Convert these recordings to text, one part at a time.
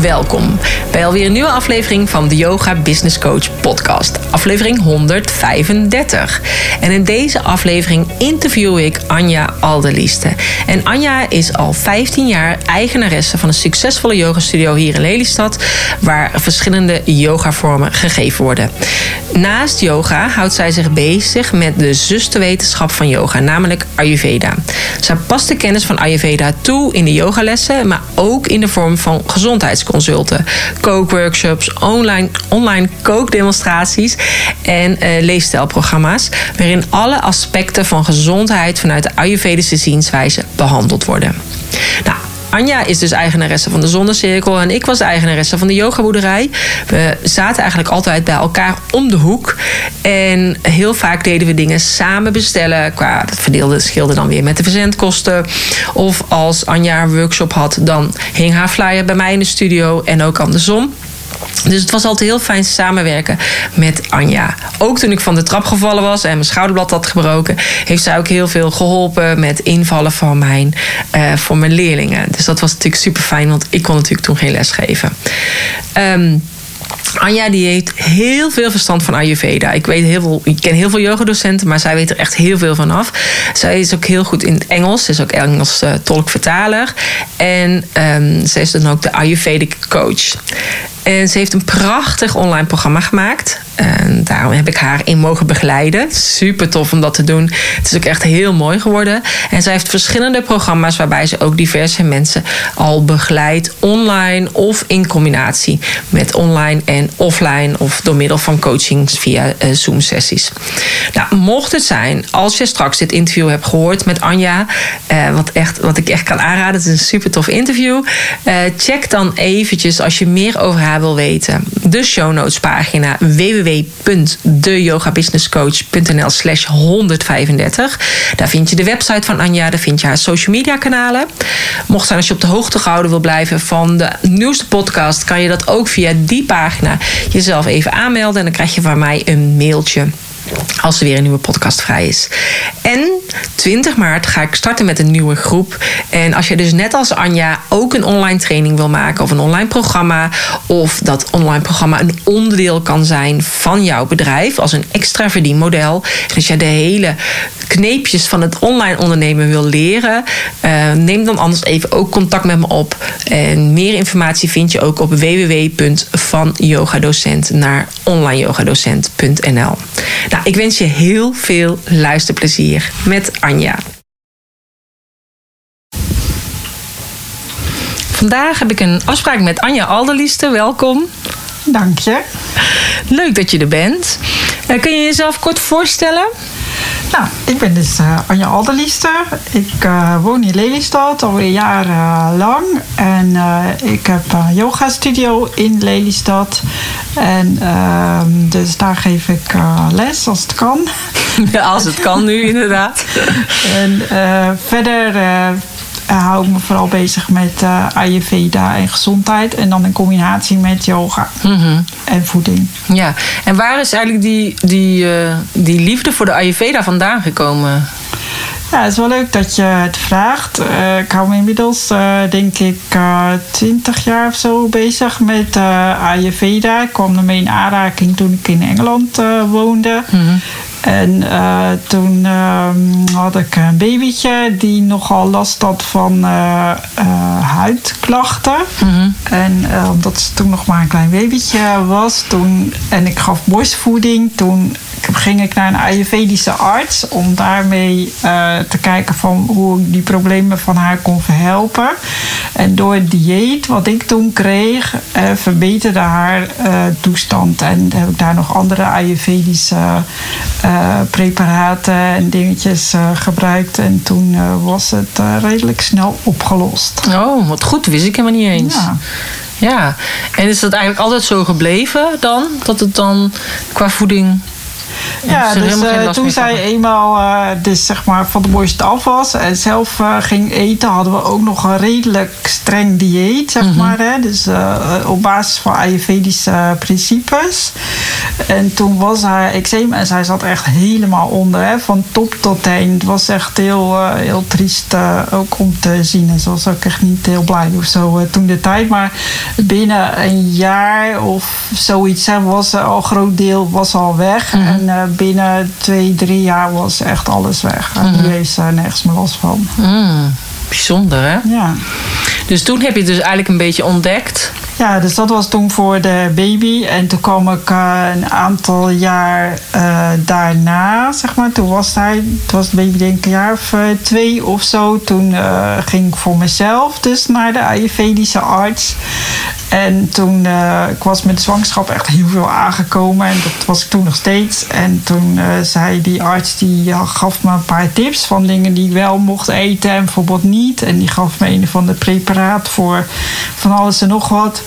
Welkom bij alweer een nieuwe aflevering van de Yoga Business Coach podcast. Aflevering 135. En in deze aflevering interview ik Anja Alderlieste. En Anja is al 15 jaar eigenaresse van een succesvolle yogastudio hier in Lelystad, waar verschillende yogavormen gegeven worden. Naast yoga houdt zij zich bezig met de zusterwetenschap van yoga, namelijk Ayurveda. Zij past de kennis van Ayurveda toe in de yogalessen, maar ook in de vorm van gezondheidsconsulten, kookworkshops, online, online kookdemonstraties en uh, leefstijlprogramma's, waarin alle aspecten van gezondheid vanuit de Ayurvedische zienswijze behandeld worden. Nou, Anja is dus eigenaresse van de Zonnecirkel en ik was de eigenaresse van de yogaboerderij. We zaten eigenlijk altijd bij elkaar om de hoek. En heel vaak deden we dingen samen bestellen. Qua, dat verdeelde, scheelde dan weer met de verzendkosten. Of als Anja een workshop had, dan hing haar flyer bij mij in de studio en ook andersom. Dus het was altijd heel fijn samenwerken met Anja. Ook toen ik van de trap gevallen was en mijn schouderblad had gebroken, heeft zij ook heel veel geholpen met invallen van mijn, uh, voor mijn leerlingen. Dus dat was natuurlijk super fijn, want ik kon natuurlijk toen geen les geven. Um, Anja die heeft heel veel verstand van Ayurveda. Ik, weet heel veel, ik ken heel veel yogadocenten, maar zij weet er echt heel veel van af. Zij is ook heel goed in het Engels. Ze is ook Engels uh, tolk-vertaler. En um, ze is dan ook de Ayurvedic coach. En ze heeft een prachtig online programma gemaakt. En daarom heb ik haar in mogen begeleiden. Super tof om dat te doen. Het is ook echt heel mooi geworden. En zij heeft verschillende programma's waarbij ze ook diverse mensen al begeleidt. Online of in combinatie met online en offline. Of door middel van coachings via uh, Zoom sessies. Nou, mocht het zijn, als je straks dit interview hebt gehoord met Anja. Uh, wat, echt, wat ik echt kan aanraden. Het is een super tof interview. Uh, check dan eventjes als je meer over haar wil weten. De show notes pagina www.deyogabusinesscoach.nl slash 135. Daar vind je de website van Anja, daar vind je haar social media kanalen. Mocht zijn als je op de hoogte gehouden wil blijven van de nieuwste podcast, kan je dat ook via die pagina jezelf even aanmelden. En dan krijg je van mij een mailtje als er weer een nieuwe podcast vrij is. En 20 maart ga ik starten met een nieuwe groep. En als je dus net als Anja ook een online training wil maken of een online programma, of dat online programma een onderdeel kan zijn van jouw bedrijf als een extra verdienmodel. En als je de hele kneepjes van het online ondernemen wil leren, uh, neem dan anders even ook contact met me op. En meer informatie vind je ook op www.vanyogadocent naar onlineyogadocent.nl. Nou, ik wens je heel veel luisterplezier met Anja. Vandaag heb ik een afspraak met Anja Alderlieste. Welkom. Dank je. Leuk dat je er bent. Uh, kun je jezelf kort voorstellen? Nou, ik ben dus uh, Anja Alderlieste. Ik uh, woon in Lelystad alweer jarenlang. En uh, ik heb een yoga studio in Lelystad. En ehm, dus daar geef ik les als het kan. Ja, als het kan nu inderdaad. en verder hou ik me vooral bezig met uh, Ayurveda en gezondheid. En dan in combinatie met yoga mm-hmm. en voeding. Ja, en waar is eigenlijk die, die, uh, die liefde voor de Ayurveda vandaan gekomen? Ja, het is wel leuk dat je het vraagt. Uh, ik hou me inmiddels, denk ik, twintig jaar of zo bezig met Ayurveda. Ik kwam ermee in aanraking toen ik in Engeland woonde. Mm-hmm. En toen uh, had ik een babytje die nogal last had van uh, huidklachten. Mm-hmm. En omdat ze toen nog maar een klein babytje was, toen, en ik gaf borstvoeding, toen ging ik naar een Ayurvedische arts om daarmee te kijken van hoe ik die problemen van haar kon verhelpen. En door het dieet wat ik toen kreeg, verbeterde haar toestand. En heb ik daar nog andere Ayurvedische preparaten en dingetjes gebruikt. En toen was het redelijk snel opgelost. Oh, wat goed. Wist ik helemaal niet eens. Ja. Ja, en is dat eigenlijk altijd zo gebleven dan? Dat het dan qua voeding Ja, dus eh, toen zij eenmaal eh, dus zeg maar van de borst af was en zelf eh, ging eten, hadden we ook nog een redelijk streng dieet, zeg Mhm. maar. Hè? Dus op basis van Ayurvedische principes. En toen was haar eczeem en zij zat echt helemaal onder, hè? van top tot teen. Het was echt heel, heel triest ook om te zien. En ze was ook echt niet heel blij of zo toen de tijd. Maar binnen een jaar of zoiets hè, was al een groot deel was al weg. Mhm. En eh, binnen twee, drie jaar was echt alles weg. En Mhm. nu heeft ze er nergens meer last van. Mm, bijzonder, hè? Ja. Dus toen heb je het dus eigenlijk een beetje ontdekt. Ja, dus dat was toen voor de baby. En toen kwam ik eh, een aantal jaar eh, daarna, zeg maar. Toen was hij, toen was de baby denk ik een jaar of eh, twee of zo. Toen ging ik voor mezelf dus naar de Ayurvedische arts. En toen, ik was met de zwangerschap echt heel veel aangekomen. En dat was ik toen nog steeds. En toen zei die arts, die gaf me een paar tips van dingen die ik wel mocht eten en bijvoorbeeld niet. En die gaf me een of ander preparaat voor van alles en nog wat.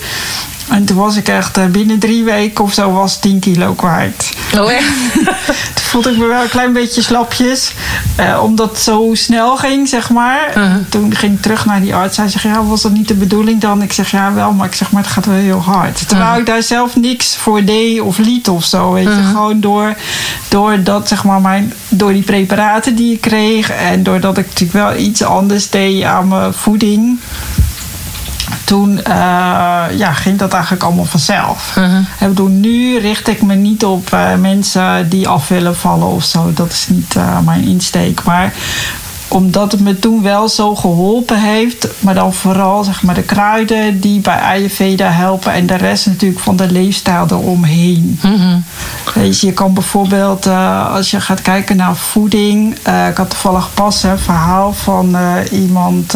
En toen was ik echt eh, binnen drie weken of zo was 10 kilo kwijt. Oh, echt? Toen voelde ik me wel een klein beetje slapjes. eh, omdat het zo snel ging, zeg maar. Uh-huh. Toen ging ik terug naar die arts. Hij zegt, ja, was dat niet de bedoeling dan? Ik zeg, ja, wel. Maar ik zeg, maar het gaat wel heel hard. Terwijl Uh-huh. ik daar zelf niks voor deed of liet of zo. Weet je. Uh-huh. Gewoon door, door, dat, zeg maar, mijn, door die preparaten die ik kreeg. En doordat ik natuurlijk wel iets anders deed aan mijn voeding. Toen eh, ja, ging dat eigenlijk allemaal vanzelf. Ik bedoel, nu richt ik me niet op eh, mensen die af willen vallen of zo. Dat is niet eh, mijn insteek. Maar omdat het me toen wel zo geholpen heeft. Maar dan vooral zeg maar, de kruiden die bij Ayurveda helpen. En de rest natuurlijk van de leefstijl eromheen. Weet je, je kan bijvoorbeeld, eh, als je gaat kijken naar voeding. eh, ik had toevallig pas een verhaal van eh, iemand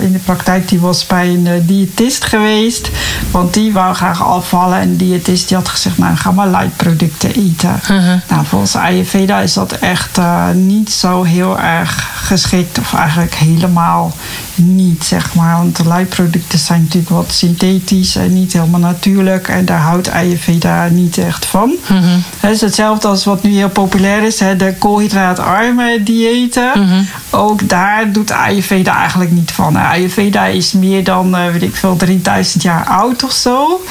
in de praktijk. Die was bij een diëtist geweest. Want die wou graag afvallen. En de diëtist die had gezegd, nou ga maar light producten eten. Mhm. Nou, volgens Ayurveda is dat echt niet zo heel erg geschikt. Of eigenlijk helemaal niet, zeg maar. Want de light-producten zijn natuurlijk wat synthetisch en niet helemaal natuurlijk. En daar houdt Ayurveda niet echt van. Mhm. Het is hetzelfde als wat nu heel populair is, hè, de koolhydraatarme diëten. Mhm. Ook daar doet Ayurveda eigenlijk niet van. Ayurveda is meer dan, eh, weet ik veel, 3000 jaar oud of zo.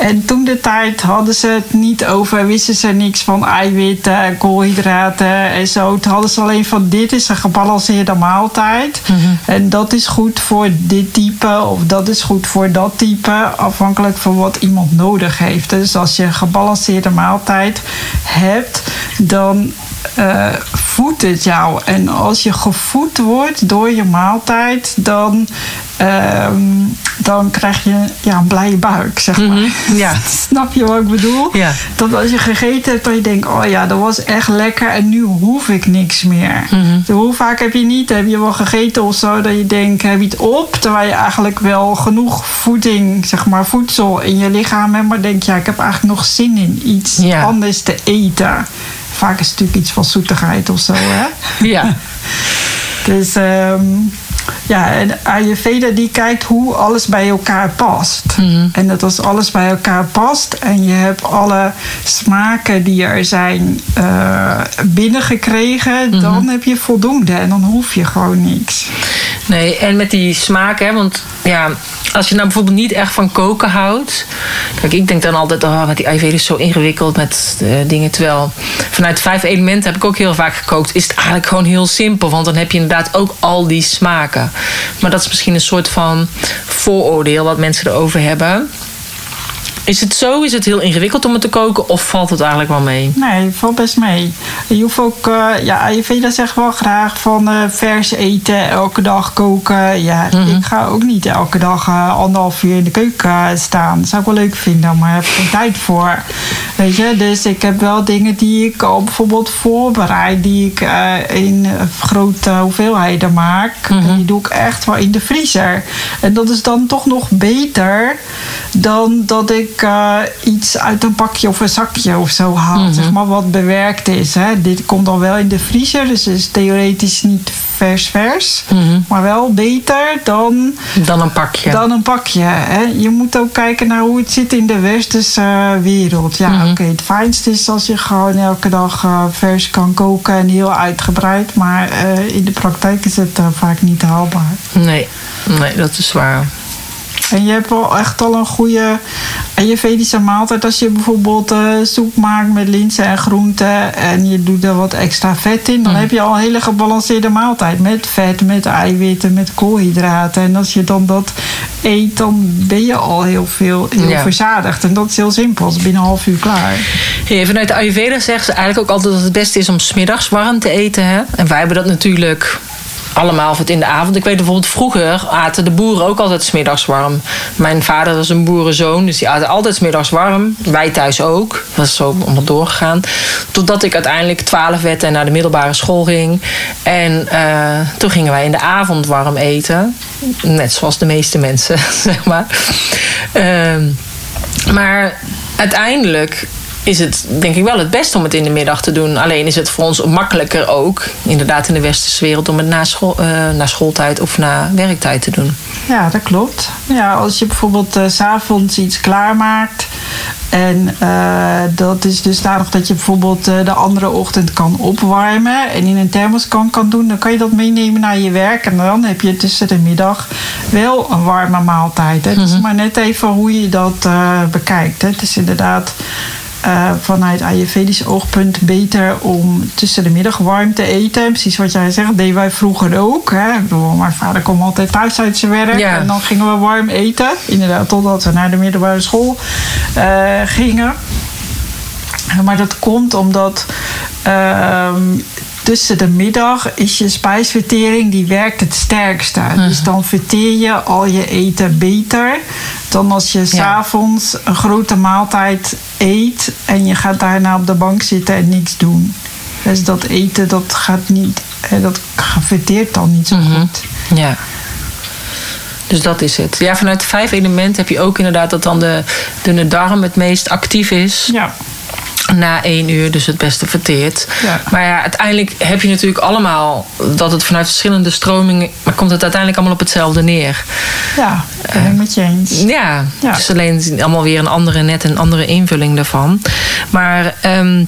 En toen de tijd hadden ze het niet over, wisten ze niks van eiwitten en koolhydraten en zo. Toen hadden ze alleen van, dit is een gebalanceerde maaltijd. En dat is goed voor dit type of dat is goed voor dat type. Afhankelijk van wat iemand nodig heeft. Dus als je een gebalanceerde maaltijd hebt, dan eh, voedt het jou. En als je gevoed wordt door je maaltijd, dan, ehm, dan krijg je ja, een blije buik, zeg maar. Mhm. Ja. Snap je wat ik bedoel? Ja. Dat als je gegeten hebt, dat je denkt, oh ja, dat was echt lekker en nu hoef ik niks meer. Dus hoe vaak heb je niet, heb je wel gegeten of zo, dat je denkt, heb je het op? Terwijl je eigenlijk wel genoeg voeding, zeg maar, voedsel in je lichaam hebt, maar denk, ja, ik heb eigenlijk nog zin in iets Ja. anders te eten. Vaak is het natuurlijk iets van zoetigheid of zo, hè? Ja. Dus ehm, ja, en Ayurveda die kijkt hoe alles bij elkaar past. En dat als alles bij elkaar past en je hebt alle smaken die er zijn eh, binnengekregen, dan heb je voldoende en dan hoef je gewoon niks. Nee, en met die smaak, hè, want ja, als je nou bijvoorbeeld niet echt van koken houdt. Kijk, ik denk dan altijd, oh, met die Ayurveda is zo ingewikkeld met eh, dingen. Terwijl vanuit vijf elementen heb ik ook heel vaak gekookt. Is het eigenlijk gewoon heel simpel, want dan heb je inderdaad ook al die smaken. Maar dat is misschien een soort van vooroordeel wat mensen erover hebben. Is het zo? Is het heel ingewikkeld om het te koken of valt het eigenlijk wel mee? Nee, valt best mee. Je hoeft ook, eh, ja, Ayurveda zegt wel graag van eh, vers eten, elke dag koken. Ja, ik ga ook niet elke dag eh, anderhalf uur in de keuken staan. Dat zou ik wel leuk vinden, maar ik heb geen tijd voor. Weet je, dus ik heb wel dingen die ik al bijvoorbeeld voorbereid, die ik in grote hoeveelheden maak. En die doe ik echt wel in de vriezer. En dat is dan toch nog beter dan dat ik eh, iets uit een pakje of een zakje of zo haal. Zeg maar wat bewerkt is. Hè. Dit komt dan wel in de vriezer, dus is theoretisch niet vers vers. Maar wel beter dan, Dan een pakje. dan een pakje. Hè? Je moet ook kijken naar hoe het zit in de westerse eh, wereld. Ja, oké. het fijnste is als je gewoon elke dag eh, vers kan koken en heel uitgebreid. Maar in de praktijk is het vaak niet haalbaar. Nee, nee, dat is waar. En je hebt wel echt al een goede Ayurvedische maaltijd. Als je bijvoorbeeld eh, soep maakt met linzen en groenten en je doet er wat extra vet in, dan heb je al een hele gebalanceerde maaltijd. Met vet, met eiwitten, met koolhydraten. En als je dan dat eet, dan ben je al heel veel heel Ja. verzadigd. En dat is heel simpel, dat is binnen een half uur klaar. Ja, vanuit Ayurveda zeggen ze eigenlijk ook altijd dat het beste is om smiddags warm te eten. Hè? En wij hebben dat natuurlijk allemaal voor het in de avond. Ik weet bijvoorbeeld vroeger aten de boeren ook altijd smiddags warm. Mijn vader was een boerenzoon, dus die aten altijd smiddags warm. Wij thuis ook. Dat was zo allemaal doorgegaan. Totdat ik uiteindelijk 12 werd en naar de middelbare school ging. En eh, toen gingen wij in de avond warm eten. Net zoals de meeste mensen, zeg maar. Ehm, maar uiteindelijk is het denk ik wel het beste om het in de middag te doen. Alleen is het voor ons makkelijker ook, inderdaad in de westerse wereld, om het na, school, eh, na schooltijd of na werktijd te doen. Ja, dat klopt. Ja, als je bijvoorbeeld eh, s s'avonds iets klaarmaakt. En eh, dat is dus daarom dat je bijvoorbeeld de andere ochtend kan opwarmen. En in een thermoskan kan doen. Dan kan je dat meenemen naar je werk. En dan heb je tussen de middag wel een warme maaltijd. Het is maar net even hoe je dat bekijkt. Hè. Het is inderdaad eh, vanuit Ayurvedisch oogpunt beter om tussen de middag warm te eten. Precies wat jij zegt, deden wij vroeger ook. Hè. Ik bedoel, mijn vader kwam altijd thuis uit zijn werk Ja. en dan gingen we warm eten. Inderdaad, totdat we naar de middelbare school eh, gingen. Maar dat komt omdat ehm, tussen de middag is je spijsvertering die werkt het sterkste. Dus dan verteer je al je eten beter dan als je s'avonds een grote maaltijd eet en je gaat daarna op de bank zitten en niks doen. Dus dat eten dat gaat niet, eh, dat verteert dan niet zo goed. Ja. Dus dat is het. Ja, vanuit vijf elementen heb je ook inderdaad dat dan de dunne darm het meest actief is. Ja. Na één uur dus het beste verteert. Ja. Maar ja, uiteindelijk heb je natuurlijk allemaal dat het vanuit verschillende stromingen, maar komt het uiteindelijk allemaal op hetzelfde neer. Ja, ik met je eens. Ja, Ja. dus alleen allemaal weer een andere net een andere invulling daarvan. Maar ehm,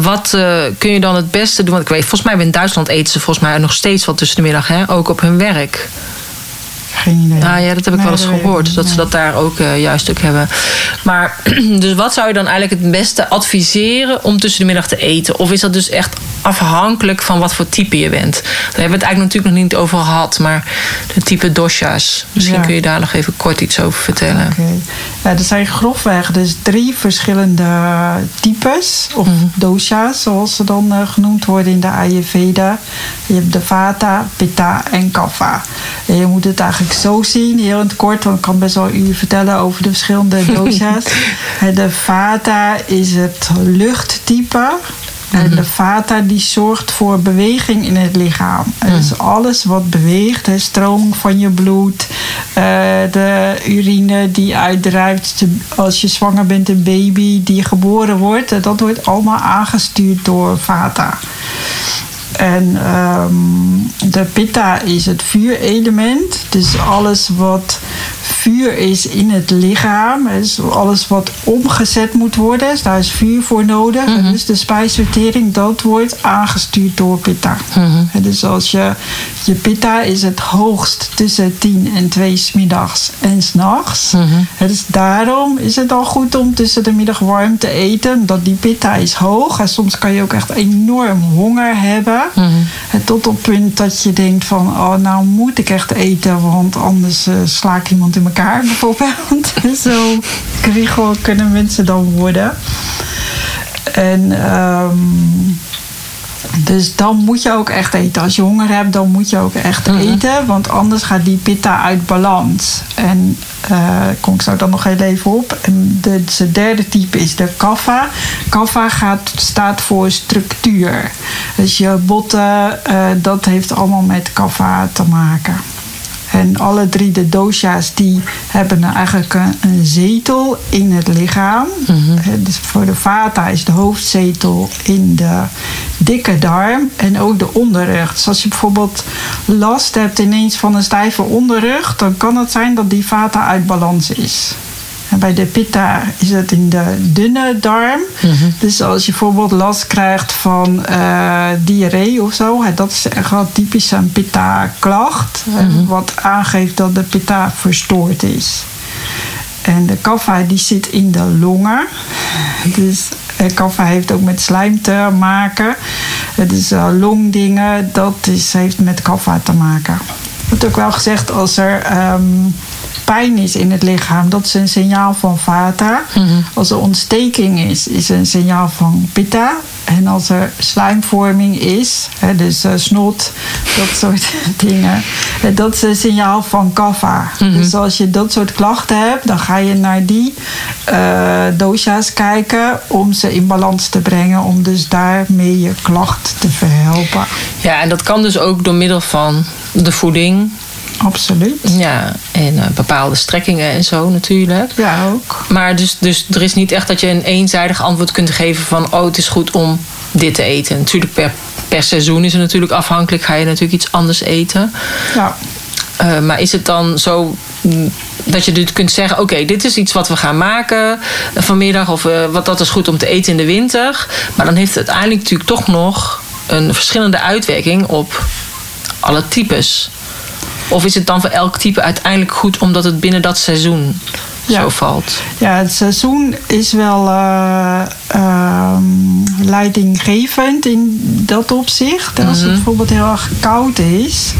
wat eh, kun je dan het beste doen? Want ik weet, volgens mij in Duitsland eten ze volgens mij nog steeds wat tussen de middag, hè? ook op hun werk. Geen idee. Ah ja, dat heb ik Nee, wel eens gehoord. Dat ze dat daar ook eh, juist ook hebben. Maar dus wat zou je dan eigenlijk het beste adviseren om tussen de middag te eten? Of is dat dus echt afhankelijk van wat voor type je bent? Daar hebben we het eigenlijk natuurlijk nog niet over gehad. Maar de type dosha's. Misschien Ja. kun je daar nog even kort iets over vertellen. Oké. Ja, er zijn grofweg dus drie verschillende types, of Mhm. dosha's, zoals ze dan eh, genoemd worden in de Ayurveda. Je hebt de Vata, Pitta en Kapha. En je moet het eigenlijk zo zien, heel in het kort, want ik kan best wel uur vertellen over de verschillende dosha's. De Vata is het luchttype. En de vata die zorgt voor beweging in het lichaam. Dus alles wat beweegt, de stroming van je bloed, eh, de urine die uitdrijft als je zwanger bent, een baby die geboren wordt, dat wordt allemaal aangestuurd door vata. En ehm, de pitta is het vuurelement. Dus alles wat vuur is in het lichaam. Dus alles wat omgezet moet worden. Dus daar is vuur voor nodig. En Dus de spijsvertering, dat wordt aangestuurd door pitta. En Dus als je, je pitta is het hoogst tussen 10 en 2 smiddags en s'nachts. En Dus daarom is het al goed om tussen de middag warm te eten. Omdat die pitta is hoog. En soms kan je ook echt enorm honger hebben. En tot op het punt dat je denkt van... oh, nou moet ik echt eten... want anders eh, sla ik iemand in elkaar bijvoorbeeld. Zo kriegel kunnen mensen dan worden. En... ehm, dus dan moet je ook echt eten. Als je honger hebt, dan moet je ook echt eten. Want anders gaat die pitta uit balans. En daar kom ik zo dan nog heel even op. En de, de derde type is de. Kapha gaat, staat voor structuur. Dus je botten, eh, dat heeft allemaal met kapha te maken. En alle drie de dosha's die hebben eigenlijk een, een zetel in het lichaam. Hè, Dus voor de vata is de hoofdzetel in de dikke darm en ook de onderrug. Dus als je bijvoorbeeld last hebt ineens van een stijve onderrug, dan kan het zijn dat die vata uit balans is. En bij de pitta is het in de dunne darm. Dus als je bijvoorbeeld last krijgt van eh, diarree of zo, dat is echt wel typisch een pitta-klacht. hè, Wat aangeeft dat de pitta verstoord is. En de kaffa die zit in de longen. Dus eh, kaffa heeft ook met slijm te maken. Het is eh, longdingen, dat is, heeft met kaffa te maken. Wordt ook wel gezegd als er ehm, pijn is in het lichaam, dat is een signaal van vata. Als er ontsteking is, is een signaal van pitta. En als er slijmvorming is, hè, dus eh, snot, dat soort dingen, dat is een signaal van kaffa. Dus als je dat soort klachten hebt, dan ga je naar die eh, dosha's kijken om ze in balans te brengen, om dus daarmee je klacht te verhelpen. Ja, en dat kan dus ook door middel van de voeding. Absoluut. Ja, en eh, bepaalde strekkingen en zo natuurlijk. Ja, ook. Maar dus, dus er is niet echt dat je een eenzijdig antwoord kunt geven van... oh, het is goed om dit te eten. Natuurlijk per, per seizoen is het natuurlijk afhankelijk. Ga je natuurlijk iets anders eten. Ja. Eh, maar is het dan zo mm, dat je dus kunt zeggen... oké, dit is iets wat we gaan maken vanmiddag... of eh, wat dat is goed om te eten in de winter. Maar dan heeft het uiteindelijk natuurlijk toch nog... een verschillende uitwerking op alle types. Of is het dan voor elk type uiteindelijk goed... omdat het binnen dat seizoen Ja. zo valt? Ja, het seizoen is wel eh, ehm, leidinggevend in dat opzicht. Als het bijvoorbeeld heel erg koud is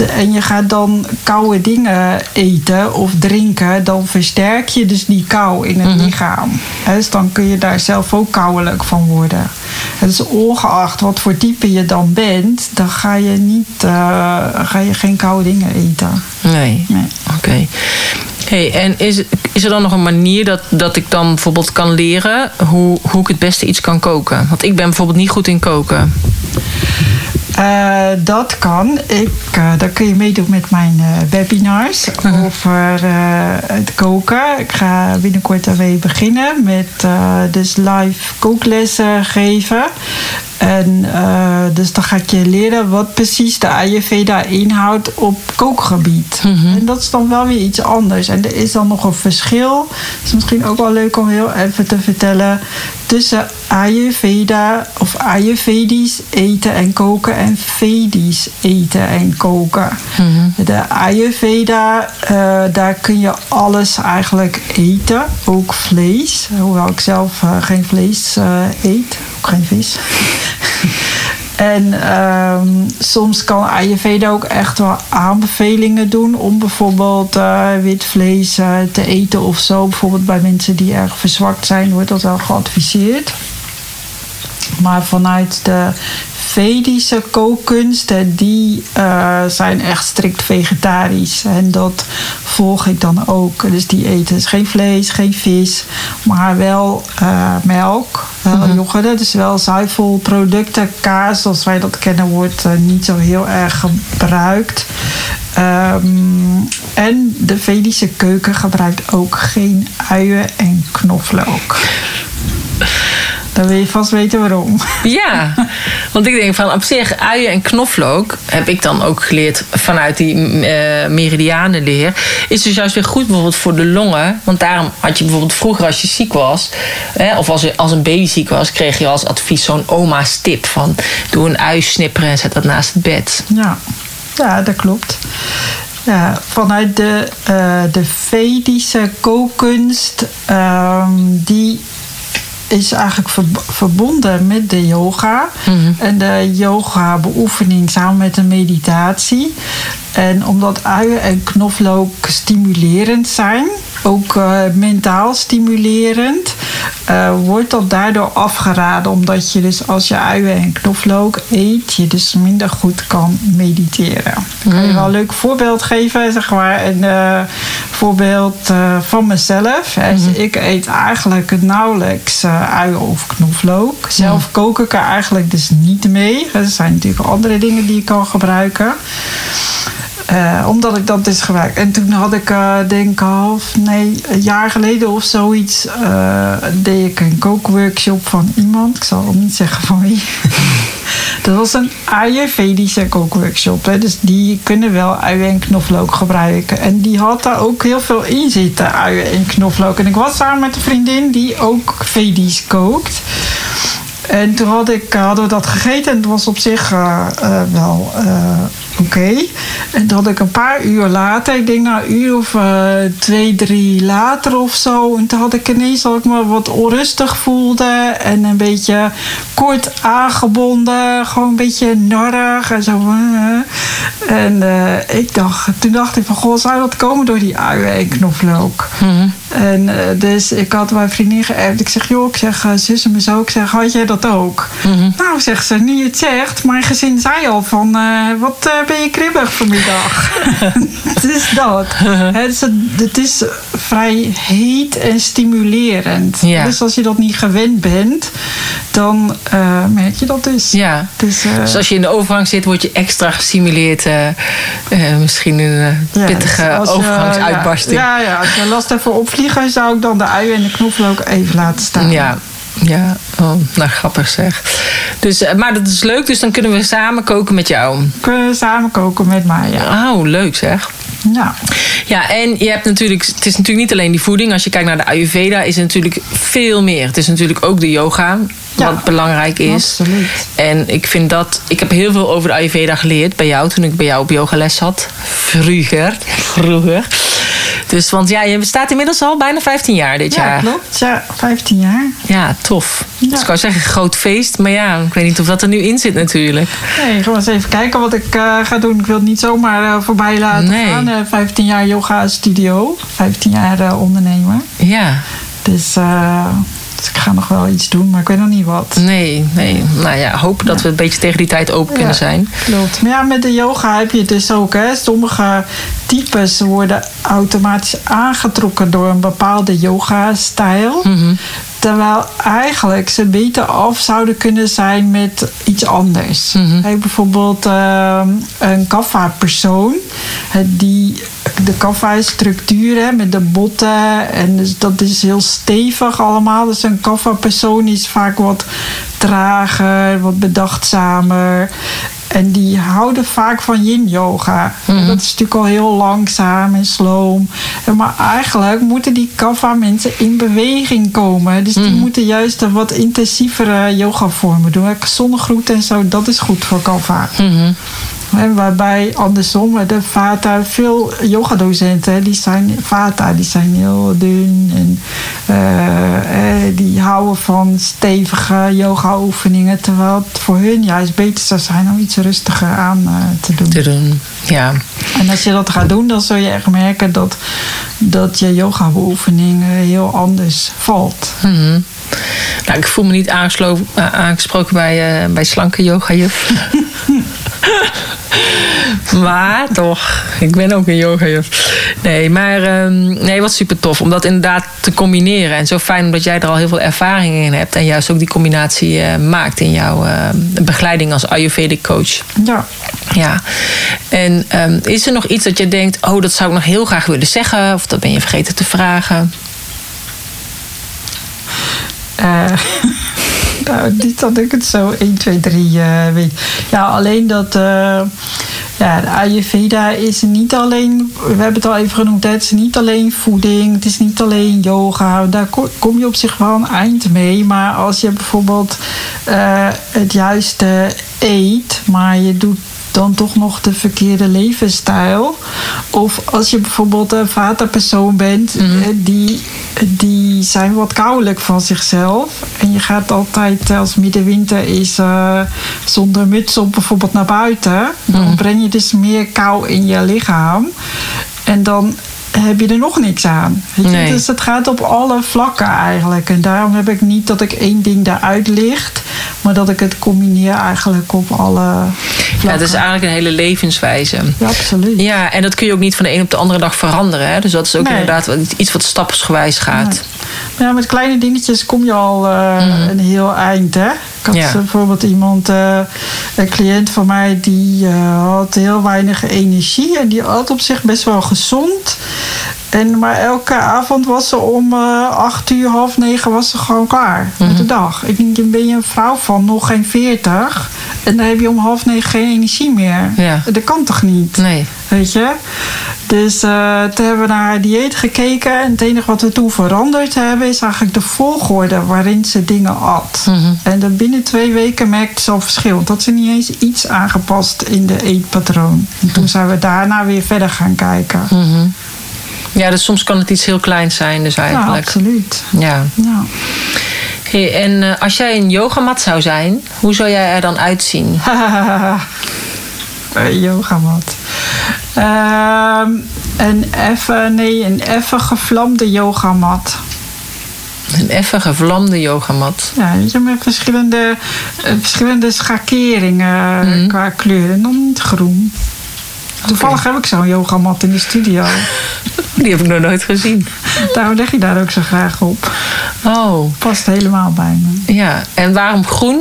en je gaat dan koude dingen eten of drinken, dan versterk je dus die kou in het lichaam. Hè, Dus dan kun je daar zelf ook koudelijk van worden. En Dus ongeacht wat voor type je dan bent, dan ga je, niet, eh, ga je geen koude dingen eten. Nee. Nee. Oké. Hey, en is, is er dan nog een manier dat, dat ik dan bijvoorbeeld kan leren hoe, hoe ik het beste iets kan koken? Want ik ben bijvoorbeeld niet goed in koken. Eh, dat kan. Ik, eh, daar kun je meedoen met mijn eh, webinars over eh, het koken. Ik ga binnenkort daarmee beginnen met dus live kooklessen geven. En dus dan ga ik je leren wat precies de Ayurveda inhoudt op kookgebied. En dat is dan wel weer iets anders. En er is dan nog een verschil. Het is misschien ook wel leuk om heel even te vertellen. Tussen Ayurveda of Ayurvedisch eten en koken en Vedisch eten en koken. De Ayurveda, eh, daar kun je alles eigenlijk eten. Ook vlees. Hoewel ik zelf eh, geen vlees eh, eet. Ook geen vis. En ehm, soms kan Ayurveda ook echt wel aanbevelingen doen om bijvoorbeeld eh, wit vlees eh, te eten of zo. Bijvoorbeeld bij mensen die erg verzwakt zijn, wordt dat wel geadviseerd. Maar vanuit de Vedische kookkunsten, die eh, zijn echt strikt vegetarisch. En dat volg ik dan ook. Dus die eten dus geen vlees, geen vis, maar wel eh, melk, wel yoghurt. Dus wel zuivelproducten. Kaas, zoals wij dat kennen, wordt eh, niet zo heel erg gebruikt. Ehm, en de Vedische keuken gebruikt ook geen uien en knoflook. Dan wil je vast weten waarom. Ja, want ik denk van op zich uien en knoflook heb ik dan ook geleerd vanuit die eh meridianenleer. Is dus juist weer goed bijvoorbeeld voor de longen. Want daarom had je bijvoorbeeld vroeger als je ziek was, hè, of als, je, als een baby ziek was, kreeg je als advies zo'n oma's tip van doe een ui snipperen en zet dat naast het bed. Ja, ja dat klopt. Ja, vanuit de, eh, de Vedische kookkunst, ehm, die is eigenlijk ver- verbonden met de yoga. En de yoga beoefening samen met de meditatie. En omdat uien en knoflook stimulerend zijn, ook eh, mentaal stimulerend, eh, wordt dat daardoor afgeraden. Omdat je dus als je uien en knoflook eet, je dus minder goed kan mediteren. Ik kan je wel een leuk voorbeeld geven, zeg maar. Een eh, voorbeeld van mezelf. Dus Ik eet eigenlijk nauwelijks uien of knoflook. Zelf kook ik er eigenlijk dus niet mee. Er zijn natuurlijk andere dingen die je kan gebruiken. Eh, omdat ik dat dus gebruik. En toen had ik, eh, denk ik, half, nee, een jaar geleden of zoiets, eh, deed ik een kookworkshop van iemand. Ik zal niet zeggen van wie. dat was een Ayurvedische kookworkshop. Hè. Dus die kunnen wel uien en knoflook gebruiken. En die had daar ook heel veel in zitten, uien en knoflook. En ik was samen met een vriendin die ook Vedisch kookt. En toen had ik, hadden we dat gegeten en het was op zich wel uh, oké. En toen had ik een paar uur later, ik denk nou een uur of twee, drie later of zo. En toen had ik ineens dat ik me wat onrustig voelde en een beetje kort aangebonden. Gewoon een beetje narrig en zo. En ik dacht, toen dacht ik van, goh, zou dat komen door die uien en knoflook? En dus ik had mijn vriendin geërfd. Ik zeg, joh, ik zeg, zus en me zo. Ik zeg, had jij dat ook? Mm-hmm. Nou, zegt ze, nu je het zegt. Mijn gezin zei al van, uh, wat ben je kribbig vanmiddag? het is dat. het, is, het is vrij heet en stimulerend. Ja. Dus als je dat niet gewend bent, dan uh, merk je dat dus. Ja. Dus, dus, als je in de overgang zit, word je extra gestimuleerd. misschien een pittige ja, dus overgangsuitbarsting. ja, ja, als je last hebt voor opvliegen, zou ik dan de uien en de knoflook even laten staan. Ja. Ja, oh, nou grappig zeg. Dus, maar dat is leuk, dus dan kunnen we samen koken met jou. Kunnen we samen koken met mij, ja. Oh, leuk zeg. Ja. Ja, en je hebt natuurlijk, het is natuurlijk niet alleen die voeding. Als je kijkt naar de Ayurveda, is het natuurlijk veel meer. Het is natuurlijk ook de yoga, wat Ja, belangrijk is. absoluut. En ik vind dat, ik heb heel veel over de Ayurveda geleerd bij jou toen ik bij jou op yogales zat. Vroeger. Vroeger. Dus, want ja, je bestaat inmiddels al bijna 15 jaar dit Ja, jaar. klopt. Ja, 15 jaar. Ja, tof. Ja. Dus ik zou zeggen, groot feest. Maar ja, ik weet niet of dat er nu in zit natuurlijk. Nee, gewoon eens even kijken wat ik eh, ga doen. Ik wil het niet zomaar eh, voorbij laten Nee. gaan. Eh, 15 jaar yoga studio. 15 jaar eh, ondernemer. Ja, Dus, eh, ik ga nog wel iets doen, maar ik weet nog niet wat. nee, nee. Nou ja, hopen dat we een beetje tegen die tijd open kunnen zijn. Klopt. Maar ja, met de yoga heb je het dus ook. Hè. Sommige types worden automatisch aangetrokken door een bepaalde yoga-stijl. Mhm. Terwijl eigenlijk ze beter af zouden kunnen zijn met iets anders. Mhm. Hey, bijvoorbeeld ehm, een kaffa-persoon. Die, de kaffa is structuur hè, met de botten. En dus dat is heel stevig allemaal. Dus een kaffa-persoon is vaak wat trager, wat bedachtzamer. En die houden vaak van yin-yoga. Mhm. Dat is natuurlijk al heel langzaam en sloom. Maar eigenlijk moeten die kappa-mensen in beweging komen. Dus die Mhm. moeten juist een wat intensievere yoga-vormen doen. Zonnegroet en zo, dat is goed voor kappa. Mhm. En waarbij andersom, de Vata, veel yogadocenten, die zijn Vata, die zijn heel dun en eh, eh, die houden van stevige yoga-oefeningen. Terwijl het voor hun juist beter zou zijn om iets rustiger aan eh, te doen. Te doen. Ja. En als je dat gaat doen, dan zul je echt merken dat, dat je yoga-beoefening eh, heel anders valt. Mhm. Nou, ik voel me niet aangesproken bij, bij slanke yoga juf. maar toch, ik ben ook een yoga juf. Nee, maar ehm, nee, wat super tof om dat inderdaad te combineren. En zo fijn omdat jij er al heel veel ervaring in hebt. En juist ook die combinatie eh, maakt in jouw eh, begeleiding als Ayurvedic coach. Ja. Ja, en ehm, is er nog iets dat je denkt, oh, dat zou ik nog heel graag willen zeggen, of dat ben je vergeten te vragen? Eh, nou, niet dat ik het zo 1, 2, 3 eh, weet. Ja, alleen dat. Ja, de Ayurveda is niet alleen. We hebben het al even genoemd. Het is niet alleen voeding. Het is niet alleen yoga. Daar ko- kom je op zich wel een eind mee. Maar als je bijvoorbeeld eh, het juiste eet. Maar je doet dan toch nog de verkeerde levensstijl. Of als je bijvoorbeeld een vaterpersoon bent, eh, die, die zijn wat koudelijk van zichzelf. En je gaat altijd, eh, als middenwinter is, eh, zonder muts op bijvoorbeeld naar buiten. Dan breng je dus meer kou in je lichaam. En dan heb je er nog niks aan. Weet je? Nee. Dus het gaat op alle vlakken eigenlijk. En daarom heb ik niet dat ik één ding daaruit licht, maar dat ik het combineer eigenlijk op alle Ja, vlakken. het is eigenlijk een hele levenswijze. Ja, absoluut. Ja, en dat kun je ook niet van de een op de andere dag veranderen. Hè? Dus dat is ook Nee. inderdaad iets wat stapsgewijs gaat. Ja, met kleine dingetjes kom je al eh, Mhm. een heel eind, hè? Ik had Ja. bijvoorbeeld iemand, eh, een cliënt van mij, die eh, had heel weinig energie. En die had op zich best wel gezond. En, maar elke avond was ze om eh, acht uur, half negen was ze gewoon klaar met Mhm. de dag. Ik denk, ben je een vrouw van nog geen veertig. En dan heb je om half negen geen energie meer. Ja. Dat kan toch niet? Nee. Weet je? Dus eh, toen hebben we naar haar dieet gekeken. En het enige wat we toen veranderd hebben... is eigenlijk de volgorde waarin ze dingen at. Mhm. En dan binnen twee weken merkte ze al verschil. Had ze niet eens iets aangepast in de eetpatroon. En toen zijn we daarna weer verder gaan kijken. Mhm. Ja, dus soms kan het iets heel kleins zijn, dus Ja, eigenlijk. absoluut. Ja. Ja. Hey, en eh, als jij een yogamat zou zijn, hoe zou jij er dan uitzien? Een yogamat. Ehm een even, nee, een even gevlamde yogamat. Een effe gevlamde yogamat. Ja, met verschillende, eh, verschillende schakeringen Mhm. qua kleur. En dan niet groen. Toevallig heb ik zo'n yogamat in de studio. Die heb ik nog nooit gezien. Daarom leg je daar ook zo graag op. Oh, Past helemaal bij me. ja. En waarom groen?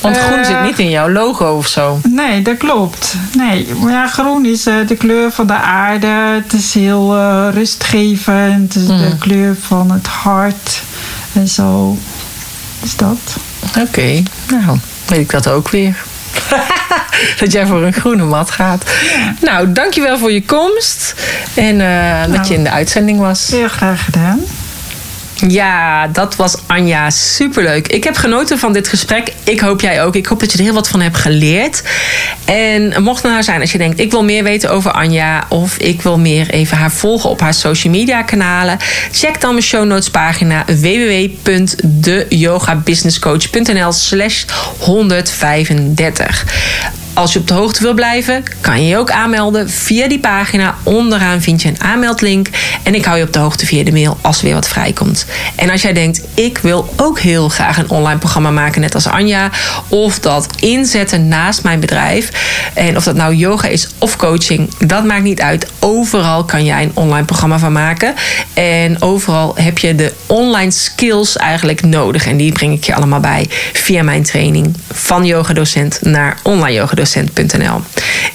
Want groen Eh, zit niet in jouw logo of zo. Nee, dat klopt. Nee, maar ja, groen is eh, de kleur van de aarde. Het is heel eh, rustgevend. Het is de Mhm. kleur van het hart. En zo is dat. Oké, nou, weet ik dat ook weer. dat jij voor een groene mat gaat. Nou, dankjewel voor je komst. En eh, dat Nou. je in de uitzending was. Heel graag gedaan. Ja, dat was Anja. Superleuk. Ik heb genoten van dit gesprek. Ik hoop jij ook. Ik hoop dat je er heel wat van hebt geleerd. En mocht het nou zijn als je denkt... ik wil meer weten over Anja... of ik wil meer even haar volgen op haar social media kanalen... check dan mijn show notes pagina www.deyogabusinesscoach.nl slash 135. Als je op de hoogte wil blijven, kan je je ook aanmelden via die pagina. Onderaan vind je een aanmeldlink. En ik hou je op de hoogte via de mail als er weer wat vrijkomt. En als jij denkt, ik wil ook heel graag een online programma maken, net als Anja. Of dat inzetten naast mijn bedrijf. En of dat nou yoga is of coaching, dat maakt niet uit. Overal kan jij een online programma van maken. En overal heb je de online skills eigenlijk nodig. En die breng ik je allemaal bij via mijn training van yogadocent naar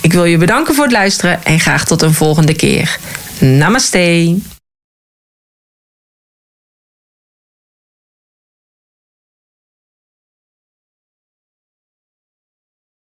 Ik wil je bedanken voor het luisteren en graag tot een volgende keer. Namaste.